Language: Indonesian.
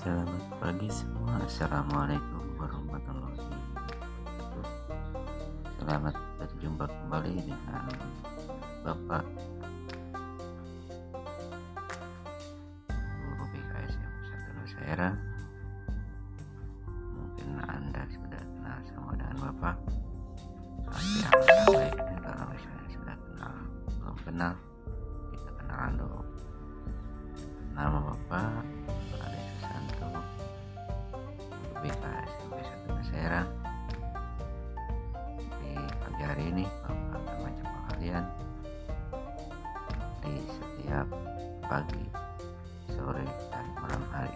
pagi semua. Assalamualaikum warahmatullahi wabarakatuh. Selamat berjumpa kembali dengan Bapak Guru BKS yang satu Nusaira Mungkin Anda sudah kenal sama dengan Bapak. Tapi alangkah baiknya kalau misalnya sudah kenal Belum kenal. Kita kenalan dulu. Nama Bapak hari ini kamu akan baca pengharian di setiap pagi, sore, dan malam hari.